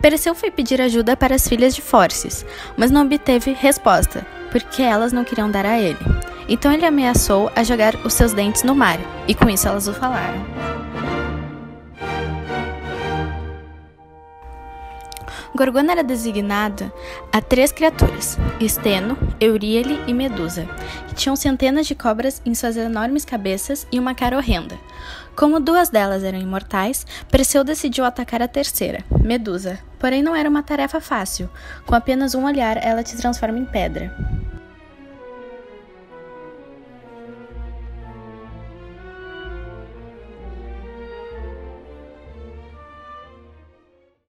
Perseu foi pedir ajuda para as filhas de Forces, mas não obteve resposta, porque elas não queriam dar a ele. Então ele ameaçou a jogar os seus dentes no mar, e com isso elas o falaram. Gorgona era designada a três criaturas: Esteno, Euríale e Medusa, que tinham centenas de cobras em suas enormes cabeças e uma cara horrenda. Como duas delas eram imortais, Perseu decidiu atacar a terceira, Medusa. Porém, não era uma tarefa fácil. Com apenas um olhar, ela te transforma em pedra.